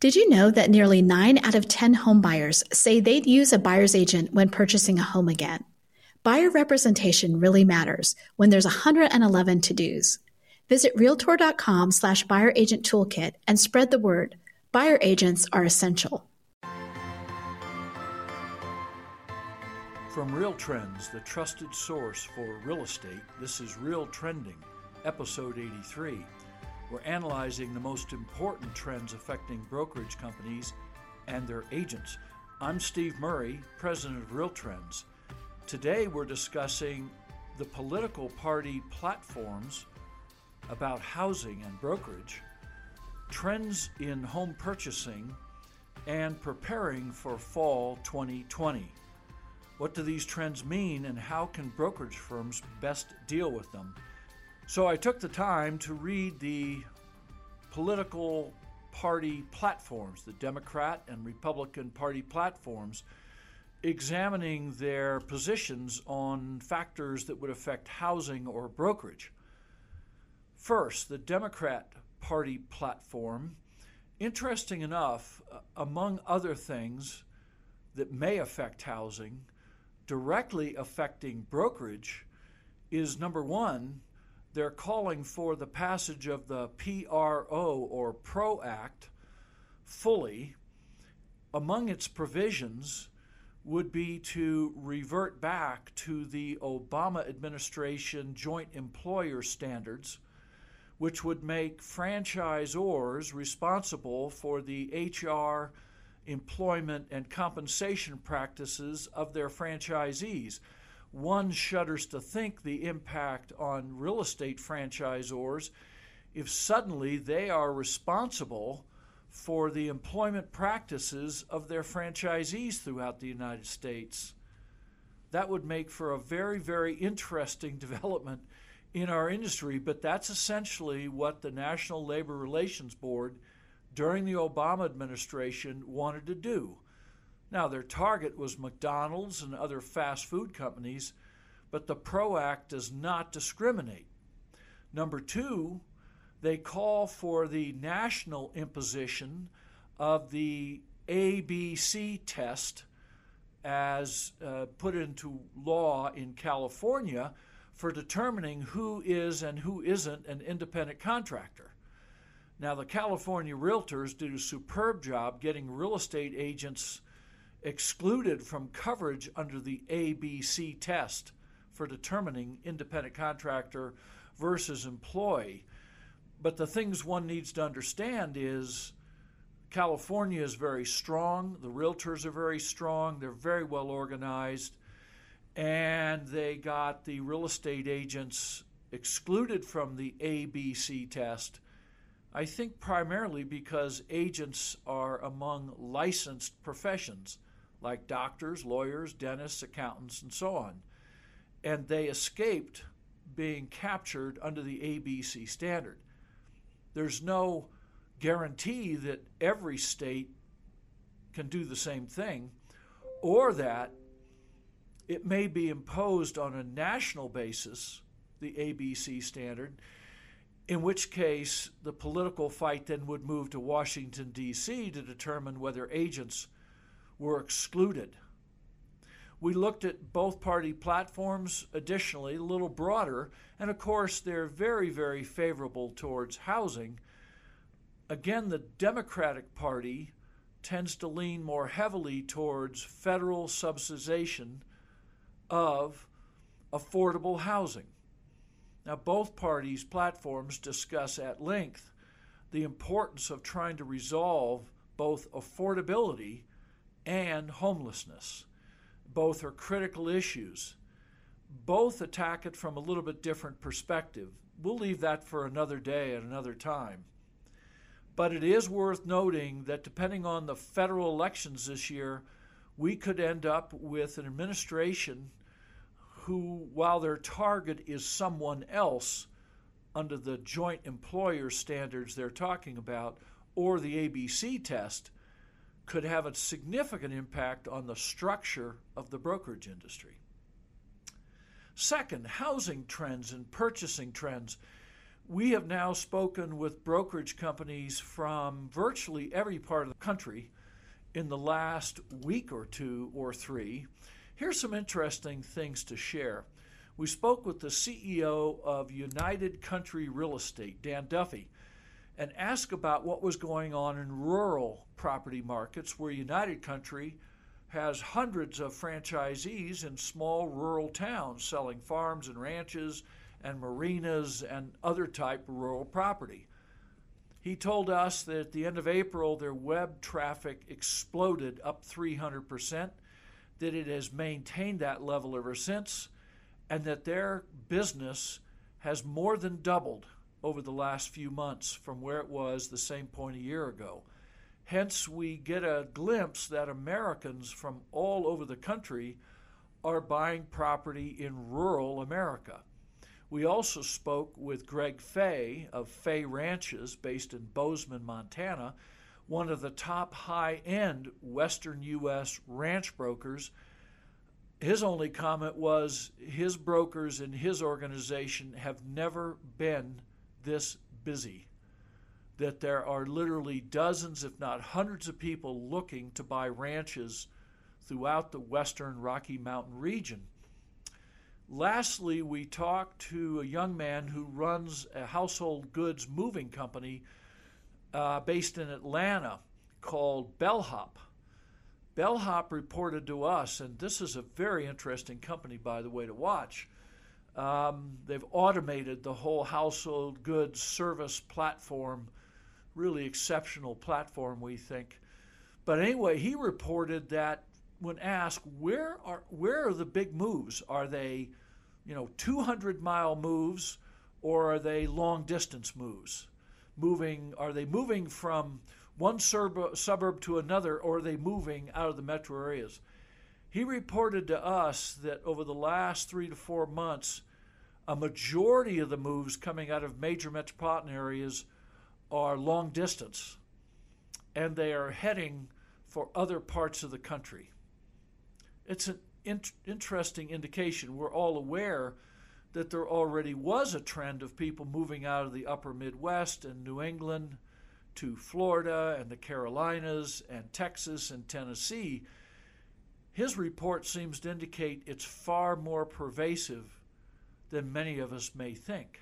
Did you know that nearly 9 out of 10 homebuyers say they'd use a buyer's agent when purchasing a home again? Buyer representation really matters when there's 111 to-dos. Visit realtor.com slash buyer agent toolkit and spread the word. Buyer agents are essential. From Real Trends, the trusted source for real estate, this is Real Trending, episode 83. We're analyzing the most important trends affecting brokerage companies and their agents. I'm Steve Murray, president of Real Trends. Today we're discussing the political party platforms about housing and brokerage, trends in home purchasing, and preparing for fall 2020. What do these trends mean and how can brokerage firms best deal with them? So I took the time to read the political party platforms, the Democrat and Republican Party platforms, examining their positions on factors that would affect housing or brokerage. First, the Democrat Party platform. Interesting enough, uh, among other things that may affect housing, directly affecting brokerage is number one, they're calling for the passage of the PRO or PRO Act fully. Among its provisions would be to revert back to the Obama administration joint employer standards, which would make franchisors responsible for the HR, employment, and compensation practices of their franchisees one shudders to think the impact on real estate franchisors if suddenly they are responsible for the employment practices of their franchisees throughout the United States. That would make for a very, very interesting development in our industry, but that's essentially what the National Labor Relations Board during the Obama administration wanted to do. Now, their target was McDonald's and other fast food companies, but the PRO Act does not discriminate. Number two, they call for the national imposition of the ABC test as uh, put into law in California for determining who is and who isn't an independent contractor. Now, the California realtors did a superb job getting real estate agents excluded from coverage under the ABC test for determining independent contractor versus employee. But the things one needs to understand is California is very strong, the realtors are very strong, they're very well organized, and they got the real estate agents excluded from the ABC test. I think primarily because agents are among licensed professions like doctors, lawyers, dentists, accountants, and so on. And they escaped being captured under the ABC standard. There's no guarantee that every state can do the same thing or that it may be imposed on a national basis, the ABC standard, in which case the political fight then would move to Washington, D.C. to determine whether agents were excluded. We looked at both party platforms additionally, a little broader, and of course, they're very, very favorable towards housing. Again, the Democratic Party tends to lean more heavily towards federal subsidization of affordable housing. Now, both parties' platforms discuss at length the importance of trying to resolve both affordability and homelessness. Both are critical issues. Both attack it from a little bit different perspective. We'll leave that for another day at another time. But it is worth noting that depending on the federal elections this year, we could end up with an administration who, while their target is someone else under the joint employer standards they're talking about, or the ABC test, could have a significant impact on the structure of the brokerage industry. Second, housing trends and purchasing trends. We have now spoken with brokerage companies from virtually every part of the country in the last week or two or three. Here's some interesting things to share. We spoke with the CEO of United Country Real Estate, Dan Duffy, and asked about what was going on in rural property markets where United Country has hundreds of franchisees in small rural towns selling farms and ranches and marinas and other type of rural property. He told us that at the end of April, their web traffic exploded up 300%, that it has maintained that level ever since, and that their business has more than doubled over the last few months from where it was the same point a year ago. Hence, we get a glimpse that Americans from all over the country are buying property in rural America. We also spoke with Greg Fay of Fay Ranches, based in Bozeman, Montana, one of the top high end Western U.S. ranch brokers. His only comment was his brokers and his organization have never been this busy that there are literally dozens, if not hundreds, of people looking to buy ranches throughout the western Rocky Mountain region. Lastly, we talked to a young man who runs a household goods moving company uh, based in Atlanta called Bellhop. Bellhop reported to us, and this is a very interesting company, by the way, to watch. Um, they've automated the whole household goods service platform really exceptional platform, we think. But anyway, he reported that when asked where are where are the big moves? Are they, you know, 200 mile moves, or are they long distance moves? Moving are they moving from one suburb, suburb to another, or are they moving out of the metro areas? He reported to us that over the last three to four months, a majority of the moves coming out of major metropolitan areas are long distance and they are heading for other parts of the country. It's an in- interesting indication. We're all aware that there already was a trend of people moving out of the upper Midwest and New England to Florida and the Carolinas and Texas and Tennessee. His report seems to indicate it's far more pervasive than many of us may think.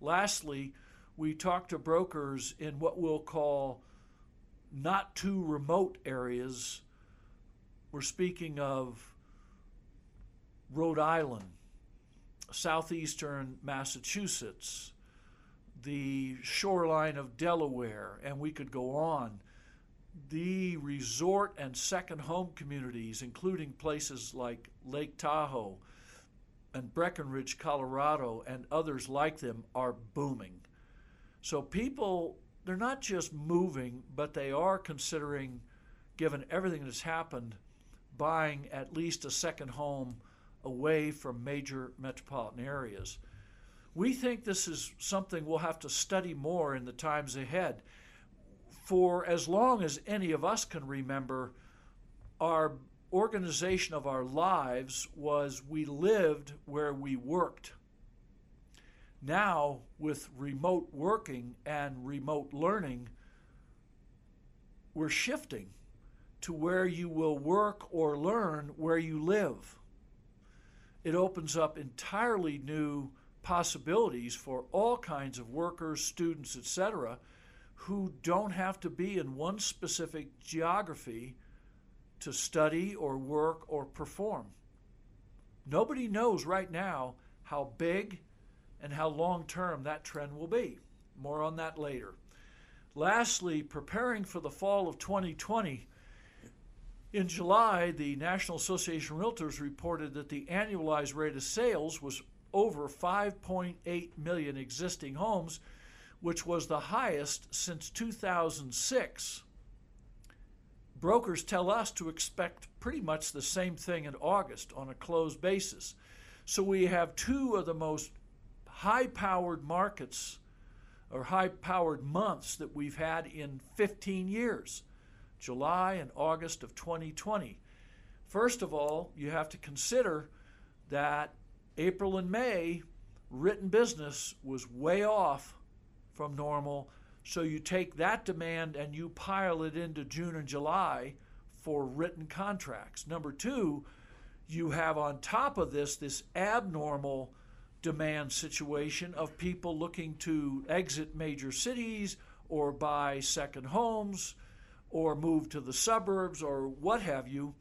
Lastly, we talk to brokers in what we'll call not too remote areas. We're speaking of Rhode Island, southeastern Massachusetts, the shoreline of Delaware, and we could go on. The resort and second home communities, including places like Lake Tahoe and Breckenridge, Colorado, and others like them, are booming. So people, they're not just moving, but they are considering, given everything that's happened, buying at least a second home away from major metropolitan areas. We think this is something we'll have to study more in the times ahead. For as long as any of us can remember, our organization of our lives was we lived where we worked. Now, with remote working and remote learning, we're shifting to where you will work or learn where you live. It opens up entirely new possibilities for all kinds of workers, students, etc., who don't have to be in one specific geography to study or work or perform. Nobody knows right now how big and how long term that trend will be. More on that later. Lastly, preparing for the fall of 2020, in July, the National Association of Realtors reported that the annualized rate of sales was over 5.8 million existing homes, which was the highest since 2006. Brokers tell us to expect pretty much the same thing in August on a closed basis. So we have two of the most high powered markets or high powered months that we've had in 15 years July and August of 2020. First of all, you have to consider that April and May written business was way off from normal. So you take that demand and you pile it into June and July for written contracts. Number two, you have on top of this this abnormal demand situation of people looking to exit major cities or buy second homes or move to the suburbs or what have you,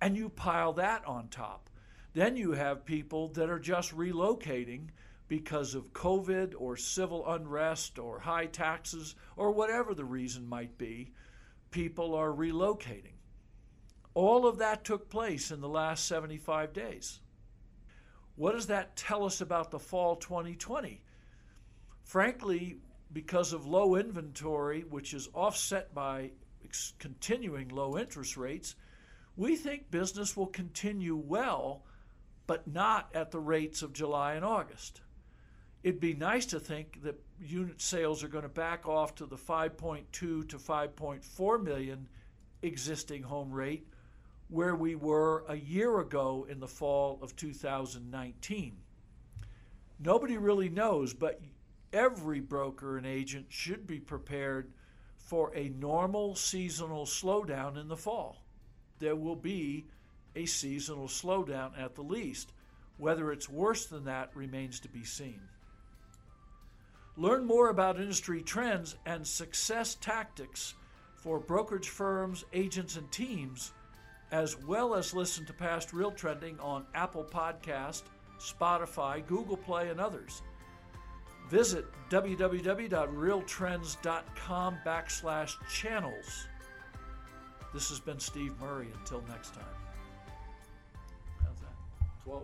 and you pile that on top. Then you have people that are just relocating because of COVID or civil unrest or high taxes or whatever the reason might be. People are relocating. All of that took place in the last 75 days. What does that tell us about the fall 2020? Frankly, because of low inventory, which is offset by continuing low interest rates, we think business will continue well, but not at the rates of July and August. It'd be nice to think that unit sales are going to back off to the 5.2 to 5.4 million existing home rate where we were a year ago in the fall of 2019. Nobody really knows, but every broker and agent should be prepared for a normal seasonal slowdown in the fall. There will be a seasonal slowdown at the least. Whether it's worse than that remains to be seen. Learn more about industry trends and success tactics for brokerage firms, agents, and teams as well as listen to past Real Trending on Apple Podcast, Spotify, Google Play, and others. Visit www.realtrends.com backslash channels. This has been Steve Murray. Until next time. How's that? 12.